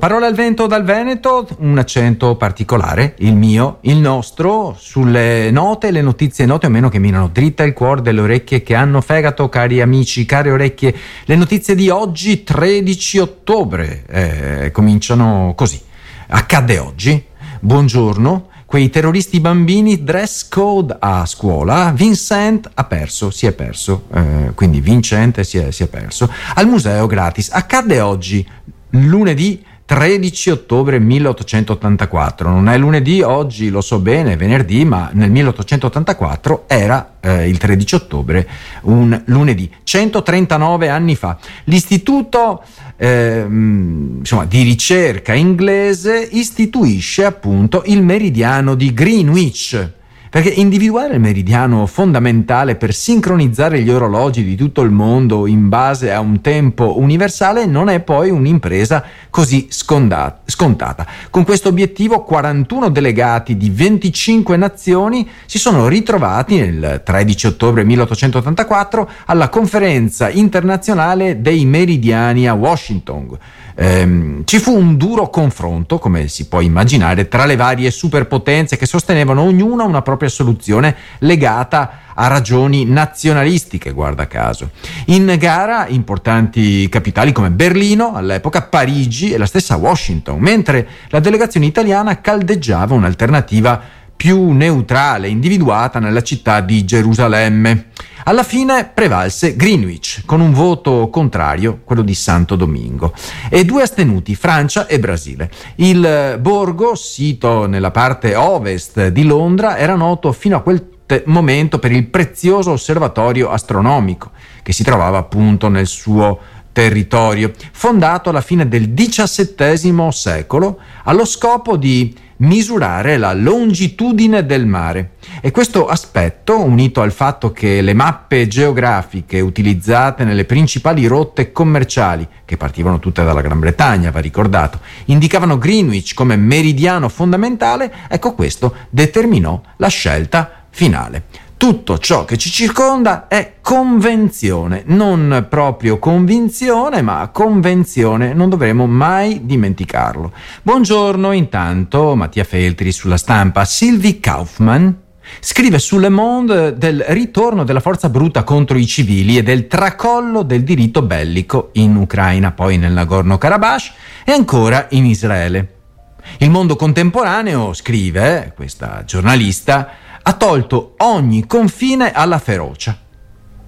Parole al vento dal Veneto, un accento particolare, il mio, il nostro, sulle note, le notizie note o meno che minano dritta il cuore delle orecchie che hanno fegato, cari amici, care orecchie. Le notizie di oggi, 13 ottobre, eh, cominciano così. Accadde oggi, buongiorno, quei terroristi bambini, dress code a scuola, Vincent ha perso, si è perso, eh, quindi Vincente si è, si è perso, al museo gratis. Accadde oggi, lunedì 13 ottobre 1884. Non è lunedì, oggi lo so bene, è venerdì, ma nel 1884 era eh, il 13 ottobre, un lunedì, 139 anni fa. L'istituto eh, insomma, di ricerca inglese istituisce appunto il meridiano di Greenwich perché individuare il meridiano fondamentale per sincronizzare gli orologi di tutto il mondo in base a un tempo universale non è poi un'impresa così sconda- scontata. Con questo obiettivo 41 delegati di 25 nazioni si sono ritrovati nel 13 ottobre 1884 alla conferenza internazionale dei meridiani a Washington ehm, ci fu un duro confronto, come si può immaginare, tra le varie superpotenze che sostenevano ognuna una propria soluzione legata a ragioni nazionalistiche, guarda caso. In gara importanti capitali come Berlino, all'epoca Parigi e la stessa Washington, mentre la delegazione italiana caldeggiava un'alternativa più neutrale, individuata nella città di Gerusalemme. Alla fine prevalse Greenwich, con un voto contrario, quello di Santo Domingo, e due astenuti, Francia e Brasile. Il borgo, sito nella parte ovest di Londra, era noto fino a quel momento per il prezioso osservatorio astronomico, che si trovava appunto nel suo territorio, fondato alla fine del XVII secolo allo scopo di misurare la longitudine del mare. E questo aspetto, unito al fatto che le mappe geografiche utilizzate nelle principali rotte commerciali, che partivano tutte dalla Gran Bretagna, va ricordato, indicavano Greenwich come meridiano fondamentale, ecco questo determinò la scelta finale tutto ciò che ci circonda è convenzione, non proprio convinzione, ma convenzione, non dovremo mai dimenticarlo. Buongiorno intanto Mattia Feltri sulla stampa, Sylvie Kaufmann scrive su Le Monde del ritorno della forza bruta contro i civili e del tracollo del diritto bellico in Ucraina, poi nel Nagorno-Karabakh e ancora in Israele. Il mondo contemporaneo, scrive questa giornalista, ha tolto ogni confine alla ferocia.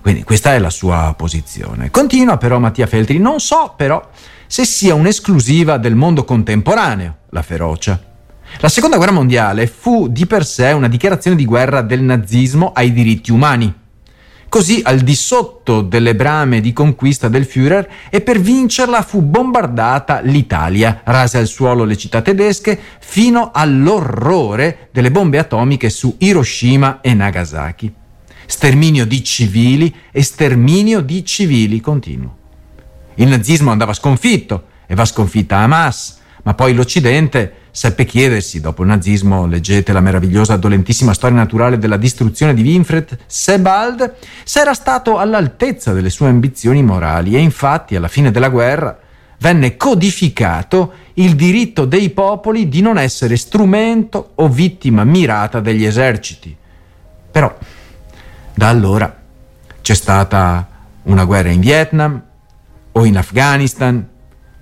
Quindi questa è la sua posizione. Continua però Mattia Feltri, non so però se sia un'esclusiva del mondo contemporaneo, la ferocia. La seconda guerra mondiale fu di per sé una dichiarazione di guerra del nazismo ai diritti umani. Così, al di sotto delle brame di conquista del Führer, e per vincerla fu bombardata l'Italia, rase al suolo le città tedesche, fino all'orrore delle bombe atomiche su Hiroshima e Nagasaki. Sterminio di civili e sterminio di civili continuo. Il nazismo andava sconfitto e va sconfitta Hamas, ma poi l'Occidente seppe chiedersi, dopo il nazismo, leggete la meravigliosa, dolentissima storia naturale della distruzione di Winfred Sebald, se era stato all'altezza delle sue ambizioni morali e infatti alla fine della guerra venne codificato il diritto dei popoli di non essere strumento o vittima mirata degli eserciti. Però da allora c'è stata una guerra in Vietnam o in Afghanistan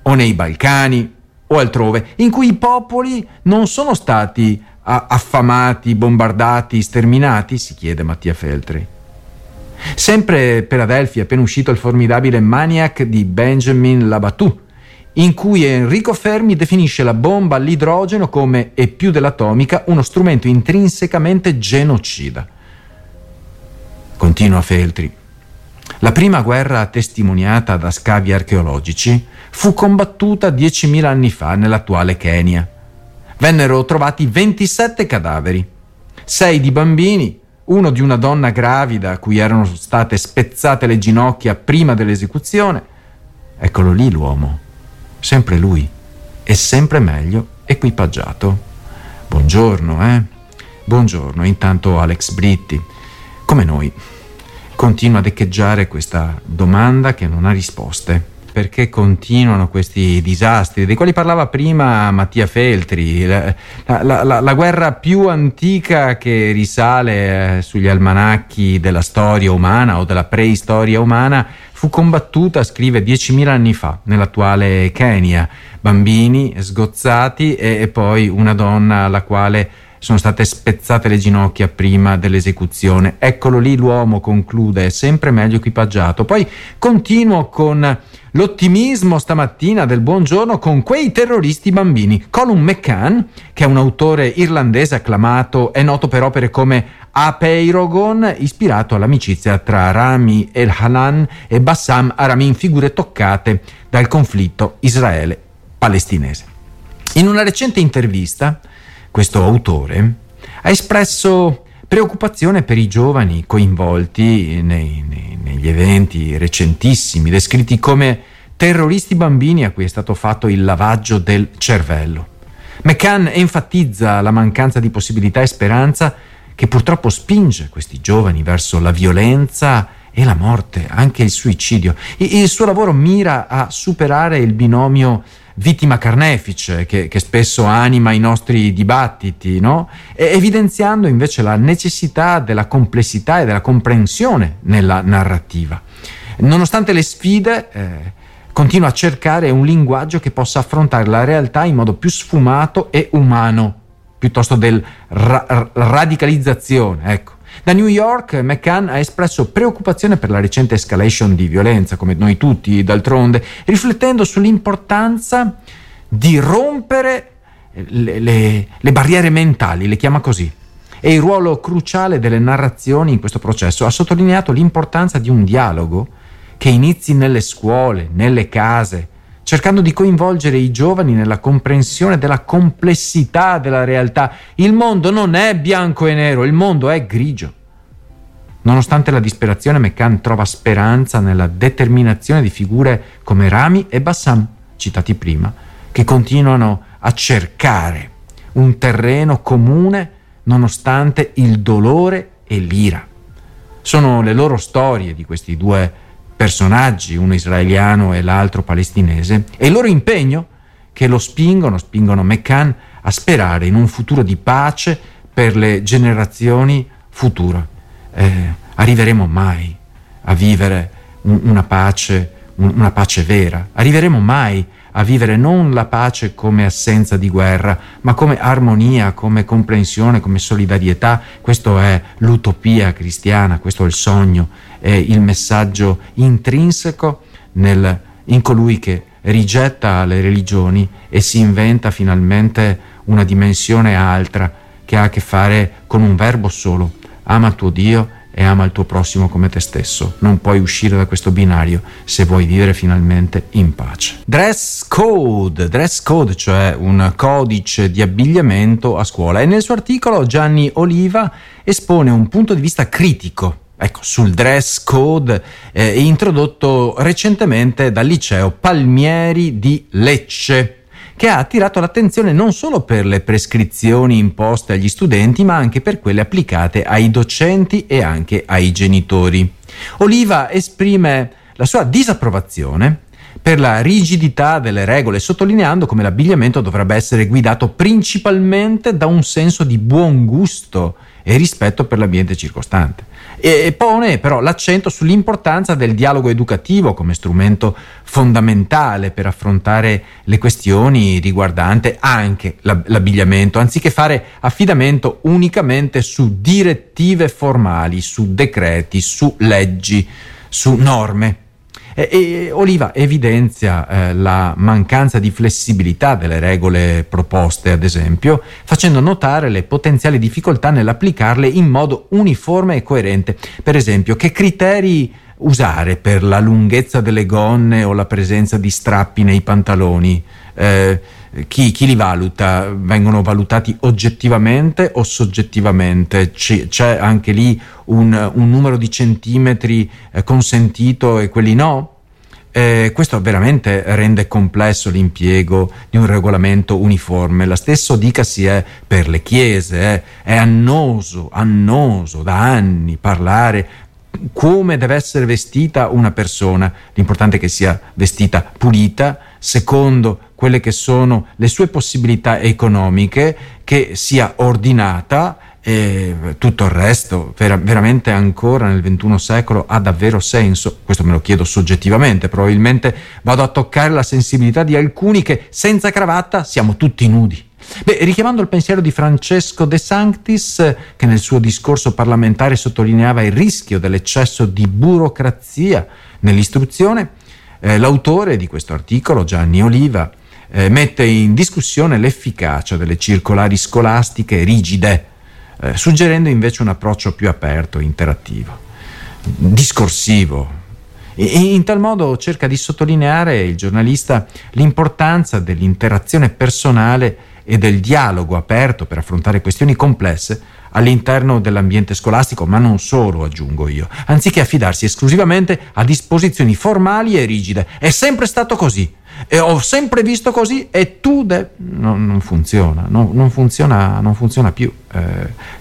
o nei Balcani o altrove, in cui i popoli non sono stati affamati, bombardati, sterminati? si chiede Mattia Feltri. Sempre per Adelphi è appena uscito il formidabile Maniac di Benjamin Labatù, in cui Enrico Fermi definisce la bomba all'idrogeno come, e più dell'atomica, uno strumento intrinsecamente genocida. Continua Feltri. La prima guerra testimoniata da scavi archeologici fu combattuta 10.000 anni fa nell'attuale Kenya. Vennero trovati 27 cadaveri, 6 di bambini, uno di una donna gravida a cui erano state spezzate le ginocchia prima dell'esecuzione. Eccolo lì l'uomo, sempre lui, e sempre meglio equipaggiato. Buongiorno, eh? Buongiorno, intanto Alex Britti, come noi, continua ad echeggiare questa domanda che non ha risposte. Perché continuano questi disastri, dei quali parlava prima Mattia Feltri, la, la, la, la guerra più antica che risale eh, sugli almanacchi della storia umana o della preistoria umana, fu combattuta, scrive, 10.000 anni fa nell'attuale Kenya. Bambini sgozzati e, e poi una donna alla quale sono state spezzate le ginocchia prima dell'esecuzione. Eccolo lì l'uomo conclude, sempre meglio equipaggiato. Poi continuo con l'ottimismo stamattina del buongiorno con quei terroristi bambini. Colin McCann, che è un autore irlandese acclamato, è noto per opere come Apeirogon, ispirato all'amicizia tra Rami El Hanan e Bassam Aramin, figure toccate dal conflitto israele-palestinese. In una recente intervista, questo autore, ha espresso preoccupazione per i giovani coinvolti nei, nei, negli eventi recentissimi, descritti come terroristi bambini a cui è stato fatto il lavaggio del cervello. McCann enfatizza la mancanza di possibilità e speranza che purtroppo spinge questi giovani verso la violenza e la morte, anche il suicidio. Il suo lavoro mira a superare il binomio vittima carnefice che, che spesso anima i nostri dibattiti, no? e evidenziando invece la necessità della complessità e della comprensione nella narrativa. Nonostante le sfide, eh, continua a cercare un linguaggio che possa affrontare la realtà in modo più sfumato e umano, piuttosto del ra- radicalizzazione. Ecco. Da New York McCann ha espresso preoccupazione per la recente escalation di violenza, come noi tutti d'altronde, riflettendo sull'importanza di rompere le, le, le barriere mentali, le chiama così, e il ruolo cruciale delle narrazioni in questo processo. Ha sottolineato l'importanza di un dialogo che inizi nelle scuole, nelle case, cercando di coinvolgere i giovani nella comprensione della complessità della realtà. Il mondo non è bianco e nero, il mondo è grigio. Nonostante la disperazione, McCann trova speranza nella determinazione di figure come Rami e Bassam, citati prima, che continuano a cercare un terreno comune nonostante il dolore e l'ira. Sono le loro storie di questi due personaggi, uno israeliano e l'altro palestinese, e il loro impegno che lo spingono, spingono McCann a sperare in un futuro di pace per le generazioni future. Eh, arriveremo mai a vivere una pace, una pace vera? Arriveremo mai a vivere non la pace come assenza di guerra, ma come armonia, come comprensione, come solidarietà? Questa è l'utopia cristiana, questo è il sogno è il messaggio intrinseco nel, in colui che rigetta le religioni e si inventa finalmente una dimensione altra che ha a che fare con un verbo solo. Ama tuo Dio e ama il tuo prossimo come te stesso. Non puoi uscire da questo binario se vuoi vivere finalmente in pace. Dress code, dress code, cioè un codice di abbigliamento a scuola. E nel suo articolo Gianni Oliva espone un punto di vista critico ecco, sul dress code eh, introdotto recentemente dal liceo Palmieri di Lecce che ha attirato l'attenzione non solo per le prescrizioni imposte agli studenti, ma anche per quelle applicate ai docenti e anche ai genitori. Oliva esprime la sua disapprovazione per la rigidità delle regole, sottolineando come l'abbigliamento dovrebbe essere guidato principalmente da un senso di buon gusto e rispetto per l'ambiente circostante e pone però l'accento sull'importanza del dialogo educativo come strumento fondamentale per affrontare le questioni riguardanti anche l'abbigliamento, anziché fare affidamento unicamente su direttive formali, su decreti, su leggi, su norme. E, e Oliva evidenzia eh, la mancanza di flessibilità delle regole proposte, ad esempio, facendo notare le potenziali difficoltà nell'applicarle in modo uniforme e coerente. Per esempio, che criteri usare per la lunghezza delle gonne o la presenza di strappi nei pantaloni? Eh, chi, chi, li valuta? Vengono valutati oggettivamente o soggettivamente? C- c'è anche lì un, un numero di centimetri eh, consentito e quelli no? Eh, questo veramente rende complesso l'impiego di un regolamento uniforme. La stessa dicasi è per le chiese, eh. è annoso, annoso da anni parlare come deve essere vestita una persona, l'importante è che sia vestita pulita, secondo quelle che sono le sue possibilità economiche, che sia ordinata e tutto il resto vera- veramente ancora nel XXI secolo ha davvero senso? Questo me lo chiedo soggettivamente, probabilmente vado a toccare la sensibilità di alcuni che senza cravatta siamo tutti nudi. Beh, richiamando il pensiero di Francesco De Sanctis, che nel suo discorso parlamentare sottolineava il rischio dell'eccesso di burocrazia nell'istruzione, eh, l'autore di questo articolo, Gianni Oliva, eh, mette in discussione l'efficacia delle circolari scolastiche rigide eh, suggerendo invece un approccio più aperto, interattivo, discorsivo. In tal modo cerca di sottolineare il giornalista l'importanza dell'interazione personale e del dialogo aperto per affrontare questioni complesse all'interno dell'ambiente scolastico, ma non solo, aggiungo io, anziché affidarsi esclusivamente a disposizioni formali e rigide. È sempre stato così. E ho sempre visto così e tu de- no, non funziona, no, non funziona, non funziona più. Eh,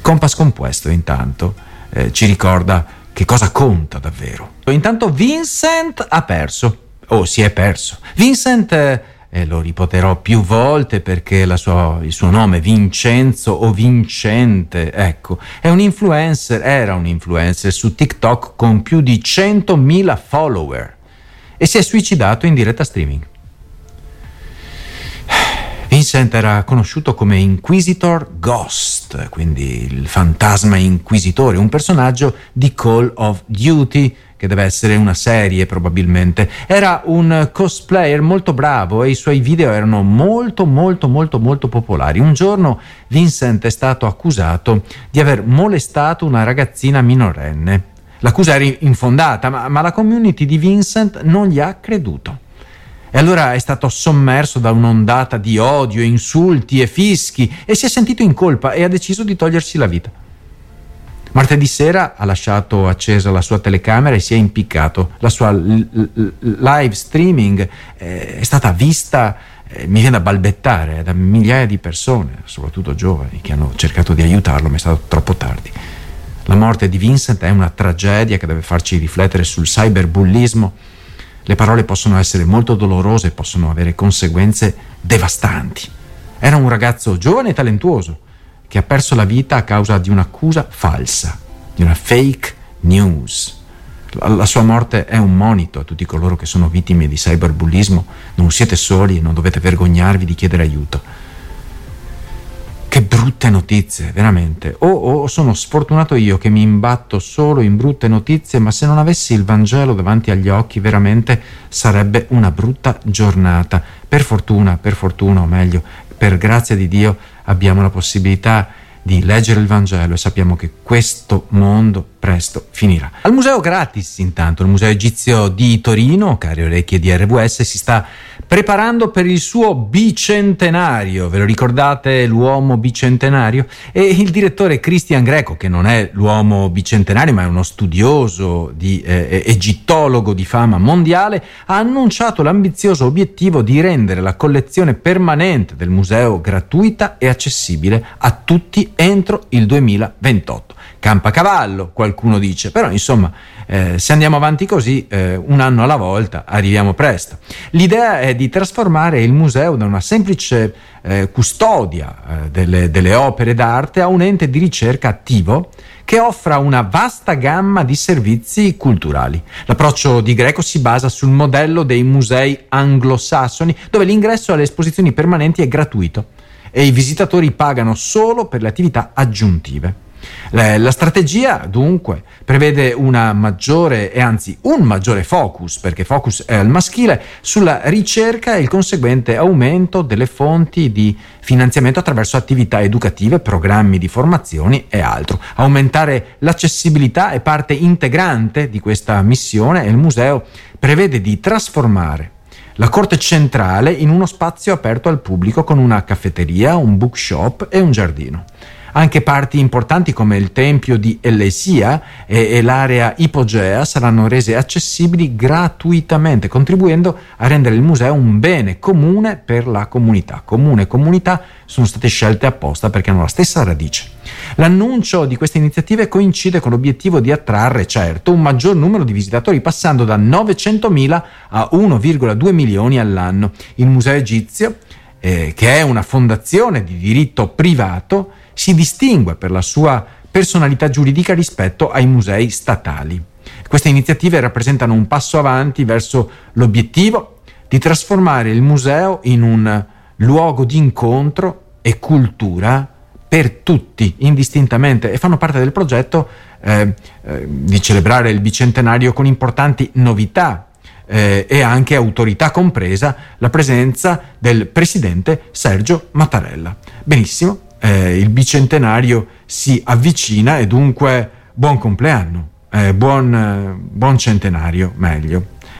Compass Compuesto intanto eh, ci ricorda che cosa conta davvero. Intanto Vincent ha perso, o si è perso. Vincent eh, e lo ripeterò più volte perché sua, il suo nome Vincenzo o Vincente, ecco, è un influencer, era un influencer su TikTok con più di 100.000 follower e si è suicidato in diretta streaming. Vincent era conosciuto come Inquisitor Ghost, quindi il fantasma inquisitore, un personaggio di Call of Duty che deve essere una serie probabilmente. Era un cosplayer molto bravo e i suoi video erano molto molto molto molto popolari. Un giorno Vincent è stato accusato di aver molestato una ragazzina minorenne. L'accusa era infondata, ma, ma la community di Vincent non gli ha creduto. E allora è stato sommerso da un'ondata di odio, insulti e fischi e si è sentito in colpa e ha deciso di togliersi la vita. Martedì sera ha lasciato accesa la sua telecamera e si è impiccato. La sua live streaming eh, è stata vista, eh, mi viene da balbettare, da migliaia di persone, soprattutto giovani, che hanno cercato di aiutarlo, ma è stato troppo tardi. La morte di Vincent è una tragedia che deve farci riflettere sul cyberbullismo. Le parole possono essere molto dolorose, possono avere conseguenze devastanti. Era un ragazzo giovane e talentuoso che ha perso la vita a causa di un'accusa falsa, di una fake news. La sua morte è un monito a tutti coloro che sono vittime di cyberbullismo. Non siete soli e non dovete vergognarvi di chiedere aiuto. Che brutte notizie, veramente. O, o, sono sfortunato io che mi imbatto solo in brutte notizie, ma se non avessi il Vangelo davanti agli occhi, veramente sarebbe una brutta giornata. Per fortuna, per fortuna, o meglio, per grazia di Dio, abbiamo la possibilità di leggere il Vangelo e sappiamo che questo mondo presto finirà. Al museo gratis intanto, il museo egizio di Torino, cari orecchie di RWS, si sta preparando per il suo bicentenario. Ve lo ricordate l'uomo bicentenario? E il direttore Christian Greco, che non è l'uomo bicentenario, ma è uno studioso di eh, egittologo di fama mondiale, ha annunciato l'ambizioso obiettivo di rendere la collezione permanente del museo gratuita e accessibile a tutti entro il 2028 campacavallo, qualcuno dice, però insomma eh, se andiamo avanti così eh, un anno alla volta arriviamo presto. L'idea è di trasformare il museo da una semplice eh, custodia eh, delle, delle opere d'arte a un ente di ricerca attivo che offra una vasta gamma di servizi culturali. L'approccio di Greco si basa sul modello dei musei anglosassoni dove l'ingresso alle esposizioni permanenti è gratuito e i visitatori pagano solo per le attività aggiuntive. La strategia dunque prevede una maggiore e anzi un maggiore focus, perché focus è al maschile, sulla ricerca e il conseguente aumento delle fonti di finanziamento attraverso attività educative, programmi di formazioni e altro. Aumentare l'accessibilità è parte integrante di questa missione e il museo prevede di trasformare la corte centrale in uno spazio aperto al pubblico con una caffetteria, un bookshop e un giardino. Anche parti importanti come il tempio di Ellesia e, e l'area ipogea saranno rese accessibili gratuitamente, contribuendo a rendere il museo un bene comune per la comunità. Comune e comunità sono state scelte apposta perché hanno la stessa radice. L'annuncio di queste iniziative coincide con l'obiettivo di attrarre, certo, un maggior numero di visitatori, passando da 900.000 a 1,2 milioni all'anno. Il Museo Egizio, eh, che è una fondazione di diritto privato, si distingue per la sua personalità giuridica rispetto ai musei statali. Queste iniziative rappresentano un passo avanti verso l'obiettivo di trasformare il museo in un luogo di incontro e cultura per tutti, indistintamente, e fanno parte del progetto eh, eh, di celebrare il bicentenario con importanti novità eh, e anche autorità compresa la presenza del presidente Sergio Mattarella. Benissimo, eh, il bicentenario si avvicina e dunque buon compleanno, eh, buon, buon centenario meglio.